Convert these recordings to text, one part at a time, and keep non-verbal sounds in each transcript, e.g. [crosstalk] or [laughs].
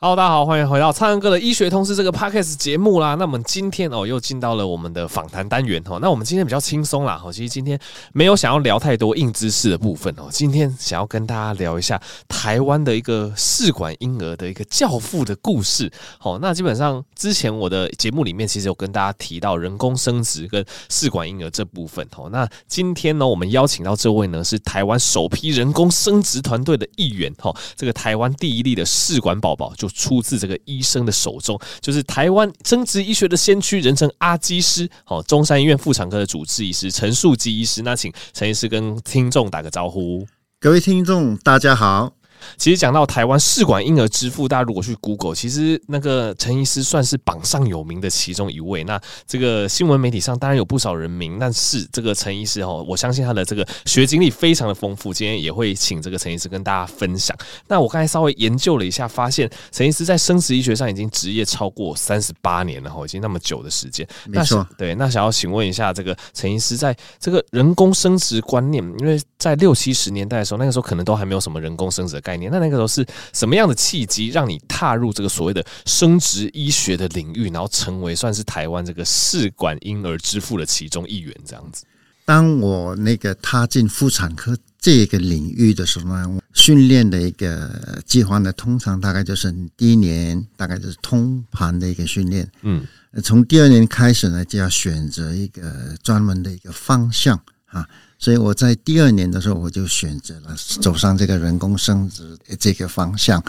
Hello，大家好，欢迎回到苍蓝鸽的医学通识这个 Podcast 节目啦。那我们今天哦，又进到了我们的访谈单元哦。那我们今天比较轻松啦，哦，其实今天没有想要聊太多硬知识的部分哦。今天想要跟大家聊一下台湾的一个试管婴儿的一个教父的故事。好，那基本上之前我的节目里面其实有跟大家提到人工生殖跟试管婴儿这部分哦。那今天呢，我们邀请到这位呢是台湾首批人工生殖团队的一员哦。这个台湾第一例的试管宝宝就出自这个医生的手中，就是台湾生殖医学的先驱，人称阿基师，哦，中山医院妇产科的主治医师陈树基医师。那请陈医师跟听众打个招呼。各位听众，大家好。其实讲到台湾试管婴儿之父，大家如果去 Google，其实那个陈医师算是榜上有名的其中一位。那这个新闻媒体上当然有不少人名，但是这个陈医师哦，我相信他的这个学经历非常的丰富。今天也会请这个陈医师跟大家分享。那我刚才稍微研究了一下，发现陈医师在生殖医学上已经职业超过三十八年了哈，已经那么久的时间。没错，对。那想要请问一下，这个陈医师在这个人工生殖观念，因为在六七十年代的时候，那个时候可能都还没有什么人工生殖的概念。那那个时候是什么样的契机，让你踏入这个所谓的生殖医学的领域，然后成为算是台湾这个试管婴儿之父的其中一员？这样子。当我那个踏进妇产科这个领域的时候呢，训练的一个计划呢，通常大概就是第一年大概就是通盘的一个训练。嗯，从第二年开始呢，就要选择一个专门的一个方向啊。所以我在第二年的时候，我就选择了走上这个人工生殖这个方向，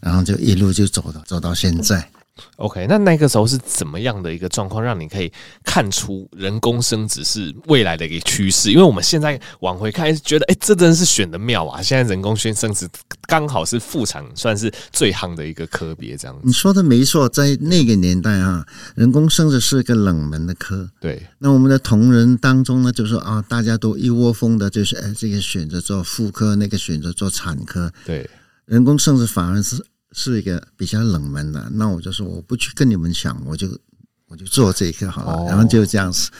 然后就一路就走到走到现在。OK，那那个时候是怎么样的一个状况，让你可以看出人工生殖是未来的一个趋势？因为我们现在往回看，觉得哎、欸，这真是选的妙啊！现在人工生殖刚好是妇产算是最夯的一个科别，这样子。你说的没错，在那个年代啊，人工生殖是一个冷门的科。对，那我们的同仁当中呢，就是说啊，大家都一窝蜂的，就是哎，这个选择做妇科，那个选择做产科。对，人工生殖反而是。是一个比较冷门的，那我就说我不去跟你们抢，我就我就做这个好了，哦、然后就这样子，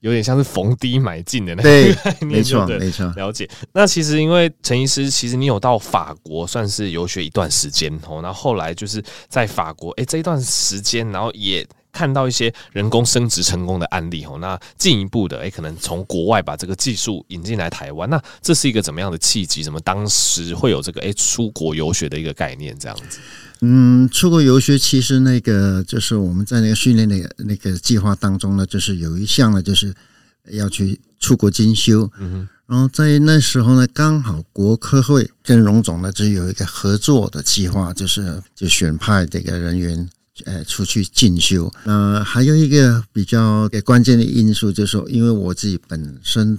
有点像是逢低买进的那对，没错没错，了解。那其实因为陈医师，其实你有到法国算是游学一段时间哦，然后后来就是在法国，哎，这一段时间，然后也。看到一些人工生殖成功的案例哦，那进一步的诶，可能从国外把这个技术引进来台湾，那这是一个怎么样的契机？怎么当时会有这个诶出国游学的一个概念这样子？嗯，出国游学其实那个就是我们在那个训练的那个计划当中呢，就是有一项呢，就是要去出国进修。嗯哼，然后在那时候呢，刚好国科会跟荣总呢就有一个合作的计划，就是就选派这个人员。呃，出去进修。那还有一个比较关键的因素，就是说，因为我自己本身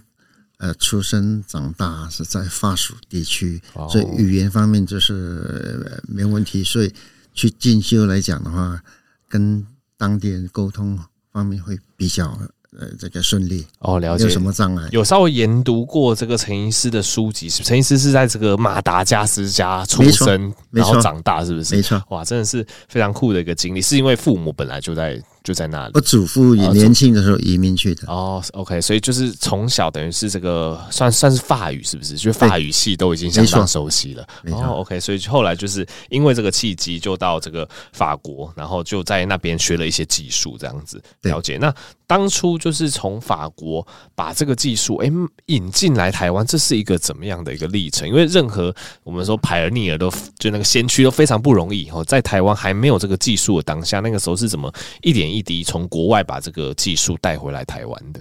呃出生长大是在法属地区，所以语言方面就是没问题。所以去进修来讲的话，跟当地人沟通方面会比较。呃，这个顺利哦，了解。有什么障碍？有稍微研读过这个陈医师的书籍？陈医师是在这个马达加斯加出生，然后长大，是不是？没错。哇，真的是非常酷的一个经历，是因为父母本来就在。就在那里。我祖父也年轻的时候移民去的。哦，OK，所以就是从小等于是这个算算是法语，是不是？就法语系都已经相当熟悉了。哦，OK，所以后来就是因为这个契机，就到这个法国，然后就在那边学了一些技术，这样子了解。那当初就是从法国把这个技术哎引进来台湾，这是一个怎么样的一个历程？因为任何我们说排尔尼尔都就那个先驱都非常不容易哦，在台湾还没有这个技术的当下，那个时候是怎么一点一滴从国外把这个技术带回来台湾的，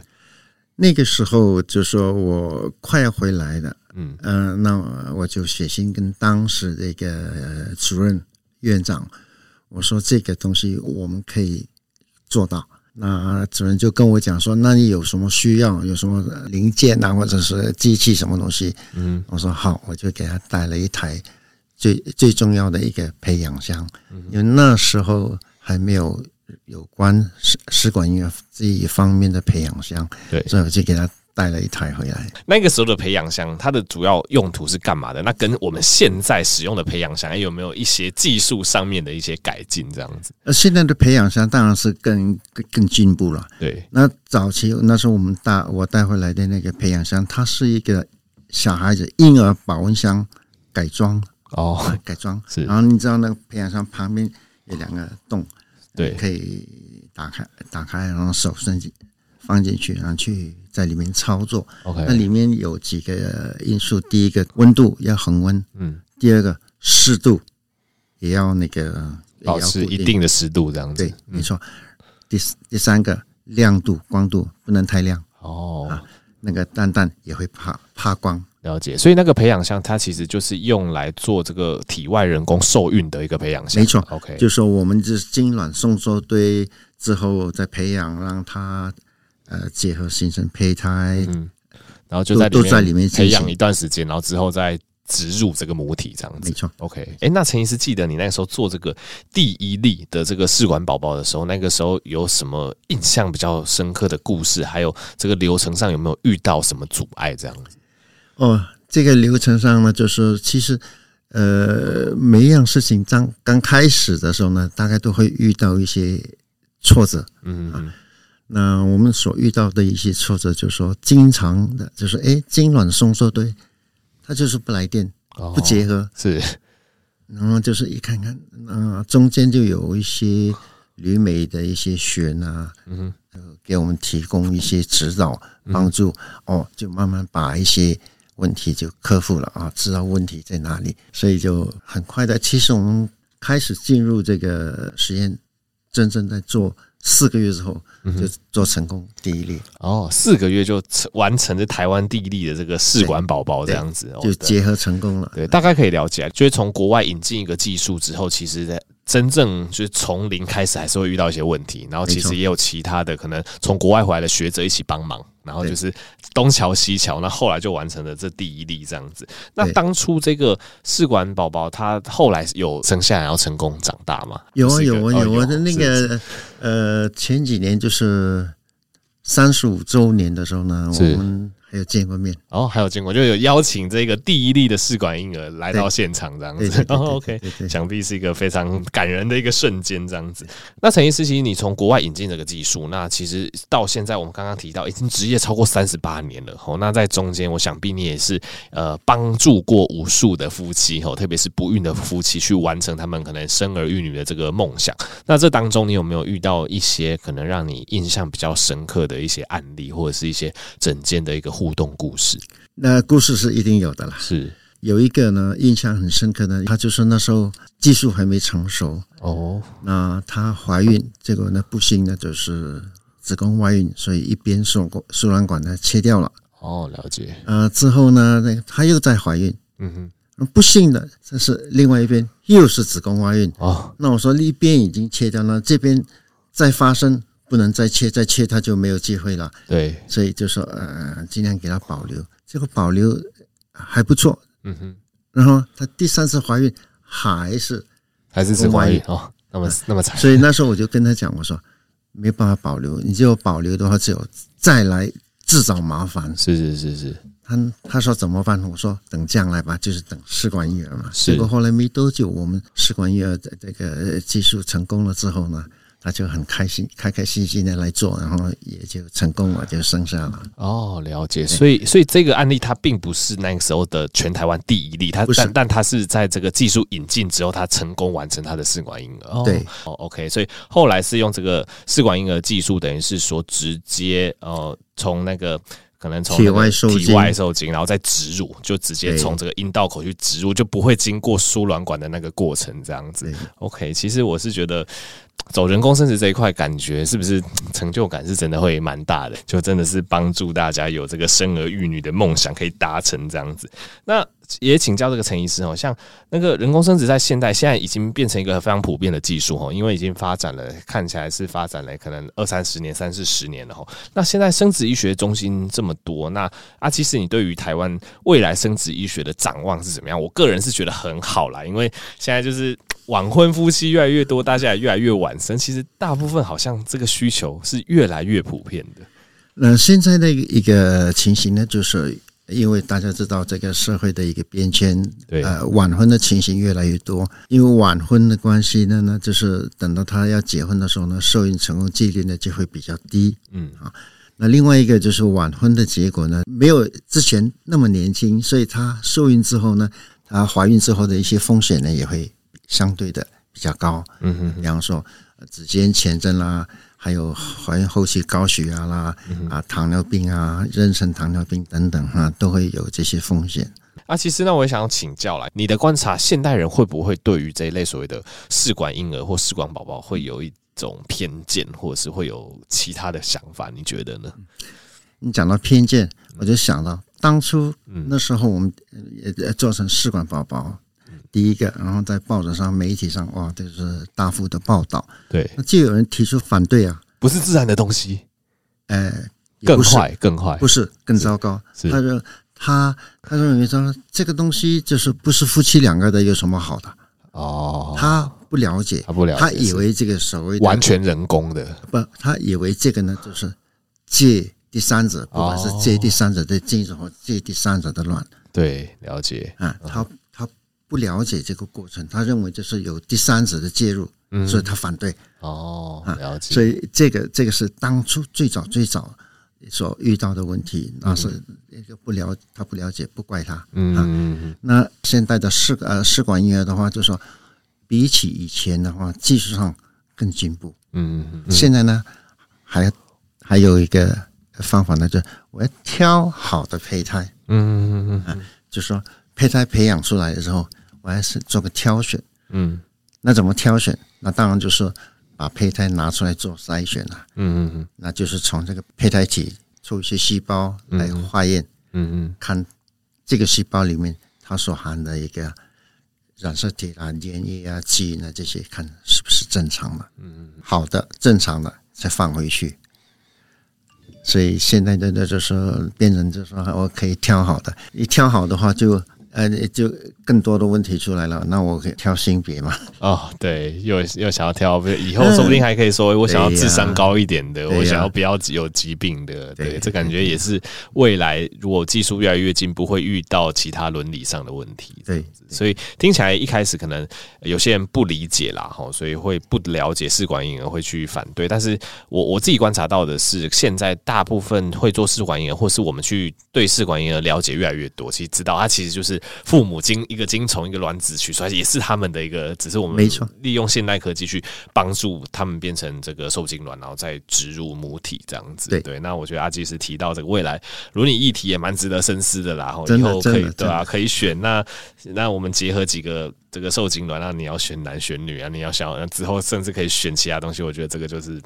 那个时候就说我快要回来了，嗯嗯、呃，那我就写信跟当时那个主任院长，我说这个东西我们可以做到。那主任就跟我讲说，那你有什么需要，有什么零件啊，或者是机器什么东西？嗯，我说好，我就给他带了一台最最重要的一个培养箱，因为那时候还没有。有关试试管婴儿这一方面的培养箱，对，所以我就给他带了一台回来。那个时候的培养箱，它的主要用途是干嘛的？那跟我们现在使用的培养箱有没有一些技术上面的一些改进？这样子？呃，现在的培养箱当然是更更更进步了。对，那早期那时候我们带我带回来的那个培养箱，它是一个小孩子婴儿保温箱改装哦，改装是。然后你知道那个培养箱旁边有两个洞，对，可以打开打开，然后手伸进放进去，然后去在里面操作。OK，那里面有几个因素，第一个温度要恒温，嗯，第二个湿度也要那个保持一定的湿度，这样子。对，没错。第第三个亮度光度不能太亮哦，啊，那个蛋蛋也会怕怕光。了解，所以那个培养箱它其实就是用来做这个体外人工受孕的一个培养箱。没错，OK，就是说我们就是精卵送出堆之后再培养，让它呃结合形成胚胎，嗯，然后就在都在里面培养一段时间，然后之后再。植入这个母体这样子，没错。OK，哎、欸，那陈医师记得你那时候做这个第一例的这个试管宝宝的时候，那个时候有什么印象比较深刻的故事？还有这个流程上有没有遇到什么阻碍？这样子？哦，这个流程上呢，就是其实呃，每一样事情刚刚开始的时候呢，大概都会遇到一些挫折。嗯嗯。那我们所遇到的一些挫折，就是说经常的，就是哎，痉挛收缩对，它就是不来电，不结合，哦、是，然后就是一看看，啊，中间就有一些旅美的一些学员啊，嗯哼，给我们提供一些指导帮助，哦，就慢慢把一些问题就克服了啊，知道问题在哪里，所以就很快的。其实我们开始进入这个实验，真正在做。四个月之后就做成功第一例。哦，四个月就完成这台湾第一例的这个试管宝宝这样子，就结合成功了。对，大概可以了解，就是从国外引进一个技术之后，其实在真正就是从零开始还是会遇到一些问题，然后其实也有其他的可能从国外回来的学者一起帮忙。然后就是东桥西桥，那后来就完成了这第一例这样子。那当初这个试管宝宝，他后来有生下来要成功长大吗？有啊有啊有啊！的那个呃，前几年就是三十五周年的时候呢，我们。还有见过面哦，还有见过，就有邀请这个第一例的试管婴儿来到现场这样子。然后 OK，想必是一个非常感人的一个瞬间这样子。那陈医师，其实你从国外引进这个技术，那其实到现在我们刚刚提到已经职业超过三十八年了。哦，那在中间，我想必你也是呃帮助过无数的夫妻哦，特别是不孕的夫妻去完成他们可能生儿育女的这个梦想。那这当中，你有没有遇到一些可能让你印象比较深刻的一些案例，或者是一些整件的一个？互动故事，那故事是一定有的啦。是有一个呢，印象很深刻的，他就是那时候技术还没成熟哦。那她怀孕，结果呢不幸呢就是子宫外孕，所以一边输输卵管呢切掉了。哦，了解。呃，之后呢，那她又在怀孕。嗯哼，不幸的这是另外一边又是子宫外孕。哦，那我说一边已经切掉了，这边再发生。不能再切，再切他就没有机会了。对，所以就说呃，尽量给他保留。这个保留还不错。嗯哼。然后他第三次怀孕还是还是是怀孕哦，那么那么惨。所以那时候我就跟他讲，我说没办法保留，你只有保留的话，只有再来自找麻烦。是是是是。他他说怎么办？我说等将来吧，就是等试管婴儿嘛。结果后来没多久，我们试管婴儿的这个技术成功了之后呢。他就很开心，开开心心的来做，然后也就成功了，就生下了。哦，了解。所以，所以这个案例它并不是那个时候的全台湾第一例，它但但它是在这个技术引进之后，它成功完成它的试管婴儿。对，哦，OK。所以后来是用这个试管婴儿技术，等于是说直接呃从那个。可能从体外受体外受精，然后再植入，就直接从这个阴道口去植入，就不会经过输卵管的那个过程，这样子。OK，其实我是觉得走人工生殖这一块，感觉是不是成就感是真的会蛮大的？就真的是帮助大家有这个生儿育女的梦想可以达成这样子。那。也请教这个陈医师哦，像那个人工生殖在现代现在已经变成一个非常普遍的技术哦，因为已经发展了，看起来是发展了可能二三十年、三四十年了哈。那现在生殖医学中心这么多，那啊，其实你对于台湾未来生殖医学的展望是怎么样？我个人是觉得很好啦，因为现在就是晚婚夫妻越来越多，大家也越来越晚生，其实大部分好像这个需求是越来越普遍的。那现在的一个情形呢，就是。因为大家知道这个社会的一个变迁，对，呃，晚婚的情形越来越多。因为晚婚的关系呢，那，就是等到他要结婚的时候呢，受孕成功几率呢就会比较低。嗯啊，那另外一个就是晚婚的结果呢，没有之前那么年轻，所以她受孕之后呢，她怀孕之后的一些风险呢，也会相对的比较高。嗯哼，比方说子痫前症啦，还有怀孕后期高血压啦，啊，糖尿病啊，妊娠糖尿病等等哈，都会有这些风险。啊，其实那我也想请教来，你的观察，现代人会不会对于这一类所谓的试管婴儿或试管宝宝会有一种偏见，或者是会有其他的想法？你觉得呢？你讲到偏见，我就想到当初那时候我们也做成试管宝宝，第一个，然后在报纸上、媒体上，哇，就是大幅的报道。对，那就有人提出反对啊，不是自然的东西，呃，更坏，更坏，不是更糟糕。他说他他认为说这个东西就是不是夫妻两个的有什么好的。哦，他不了解，他不了解，他以为这个所谓完全人工的，不，他以为这个呢就是借。第三者，不管是借第三者的精子或借第三者的卵，对，了解。啊，他他不了解这个过程，他认为这是有第三者的介入，所以他反对。哦，了解。所以这个这个是当初最早最早所遇到的问题，那是那个不了他不了解，不怪他。嗯，那现在的试呃试管婴儿的话，就说比起以前的话，技术上更进步。嗯嗯，现在呢还还有一个。方法呢，就是我要挑好的胚胎，嗯嗯嗯，就说胚胎培养出来的时候，我还是做个挑选，嗯，那怎么挑选？那当然就是把胚胎拿出来做筛选了，嗯嗯嗯，那就是从这个胚胎体抽一些细胞来化验，嗯嗯，看这个细胞里面它所含的一个染色体啊、粘液啊、基因啊这些，看是不是正常的，嗯嗯，好的、正常的再放回去。所以现在的就是变成就是说我可以挑好的，一挑好的话就呃就更多的问题出来了。那我可以挑性别嘛？哦，对，又又想要挑，以后说不定还可以说我想要智商高一点的，我想要不要有疾病的。对，这感觉也是未来如果技术越来越进步，会遇到其他伦理上的问题。对，所以听起来一开始可能有些人不理解啦，哈，所以会不了解试管婴儿会去反对。但是我我自己观察到的是，现在大部分会做试管婴儿，或是我们去对试管婴儿了解越来越多，其实知道它其实就是父母精一个精虫一个卵子取出来，也是他们的一个，只是我们没错，利用现代科技去帮助他们变成这个受精卵，然后再植入母体这样子。对对，那我觉得阿基是提到这个未来伦理议题也蛮值得深思的啦。然后以后可以对啊，可以选那那我们结合几个这个受精卵，那你要选男选女啊？你要想之后甚至可以选其他东西，我觉得这个就是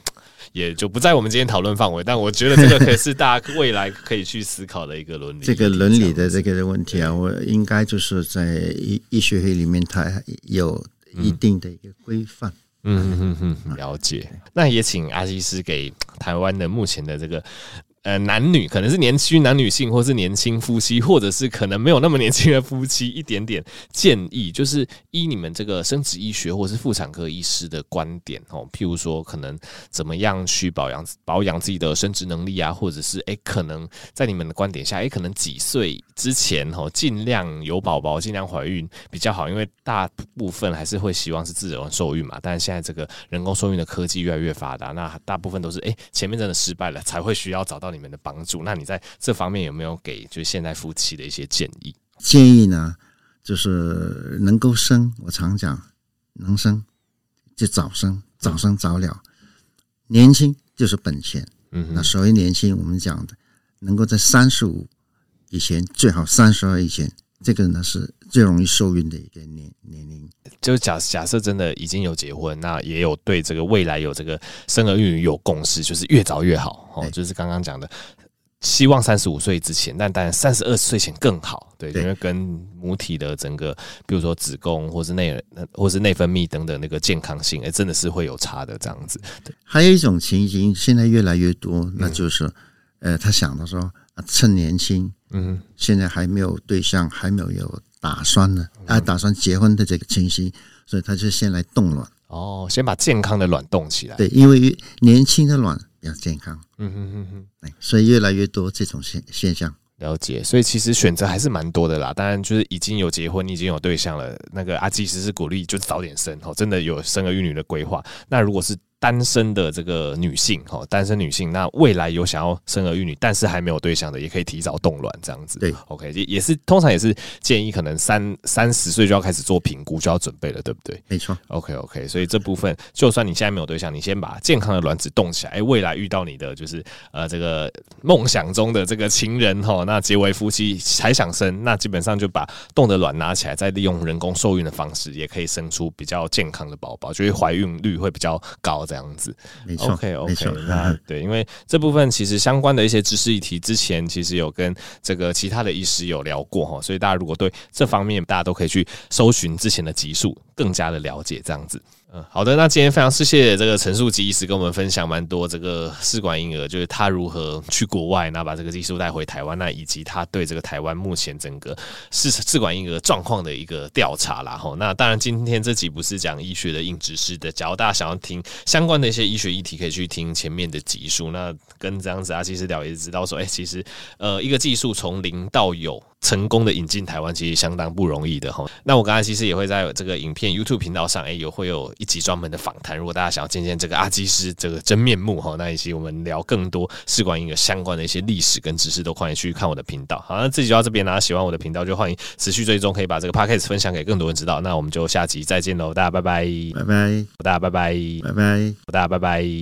也就不在我们今天讨论范围。但我觉得这个可是大家未来可以去思考的一个伦理。这个伦理的这个的问题啊，我应该就是在医医学会里面，它有一定的一个规范。嗯嗯嗯嗯，了解。那也请阿基师给台湾的目前的这个。呃，男女可能是年轻男女性，或是年轻夫妻，或者是可能没有那么年轻的夫妻，一点点建议，就是依你们这个生殖医学或是妇产科医师的观点哦，譬如说，可能怎么样去保养保养自己的生殖能力啊，或者是哎，可能在你们的观点下，哎，可能几岁之前哦，尽量有宝宝，尽量怀孕比较好，因为大部分还是会希望是自然受孕嘛。但是现在这个人工受孕的科技越来越发达，那大部分都是哎，前面真的失败了，才会需要找到。你们的帮助，那你在这方面有没有给就是现在夫妻的一些建议？建议呢，就是能够生，我常讲，能生就早生，早生早了，年轻就是本钱。嗯，那所谓年轻，我们讲的能够在三十五以前，最好三十二以前。这个呢是最容易受孕的一个年年龄。就假假设真的已经有结婚，那也有对这个未来有这个生儿育女有共识，就是越早越好哦。就是刚刚讲的，希望三十五岁之前，但当然三十二岁前更好。对，因为跟母体的整个，比如说子宫或是内或是内分泌等等那个健康性，哎，真的是会有差的这样子。对，还有一种情形，现在越来越多，那就是，呃，他想的说。趁年轻，嗯，现在还没有对象，还没有有打算呢，啊，打算结婚的这个情形，所以他就先来冻卵。哦，先把健康的卵冻起来。对，因为年轻的卵比较健康。嗯哼哼哼，所以越来越多这种现现象。了解，所以其实选择还是蛮多的啦。当然，就是已经有结婚，你已经有对象了，那个阿基实是鼓励就早点生哦，真的有生儿育女的规划。那如果是单身的这个女性哈，单身女性，那未来有想要生儿育女，但是还没有对象的，也可以提早冻卵这样子。对，OK，也也是通常也是建议可能三三十岁就要开始做评估，就要准备了，对不对？没错。OK OK，所以这部分就算你现在没有对象，你先把健康的卵子冻起来，哎，未来遇到你的就是呃这个梦想中的这个情人哈，那结为夫妻还想生，那基本上就把冻的卵拿起来，再利用人工受孕的方式，也可以生出比较健康的宝宝，就是怀孕率会比较高这样子。没错，OK OK，那 [laughs] 对，因为这部分其实相关的一些知识议题，之前其实有跟这个其他的医师有聊过哈，所以大家如果对这方面，大家都可以去搜寻之前的集数，更加的了解这样子。嗯，好的，那今天非常谢谢这个陈树基医师跟我们分享蛮多这个试管婴儿，就是他如何去国外，那把这个技术带回台湾，那以及他对这个台湾目前整个试试管婴儿状况的一个调查啦。吼，那当然今天这集不是讲医学的硬知识的，假如大家想要听相关的一些医学议题，可以去听前面的集数。那跟这样子啊，其实了也知道说，哎、其实呃，一个技术从零到有。成功的引进台湾其实相当不容易的哈。那我刚才其实也会在这个影片 YouTube 频道上，哎，有会有一集专门的访谈。如果大家想要见见这个阿基师这个真面目哈，那以及我们聊更多试管婴儿相关的一些历史跟知识，都欢迎去看我的频道。好，那这集就到这边啦。喜欢我的频道就欢迎持续追踪，可以把这个 Podcast 分享给更多人知道。那我们就下集再见喽，大家拜拜，拜拜，大家拜拜，拜拜，大家拜拜。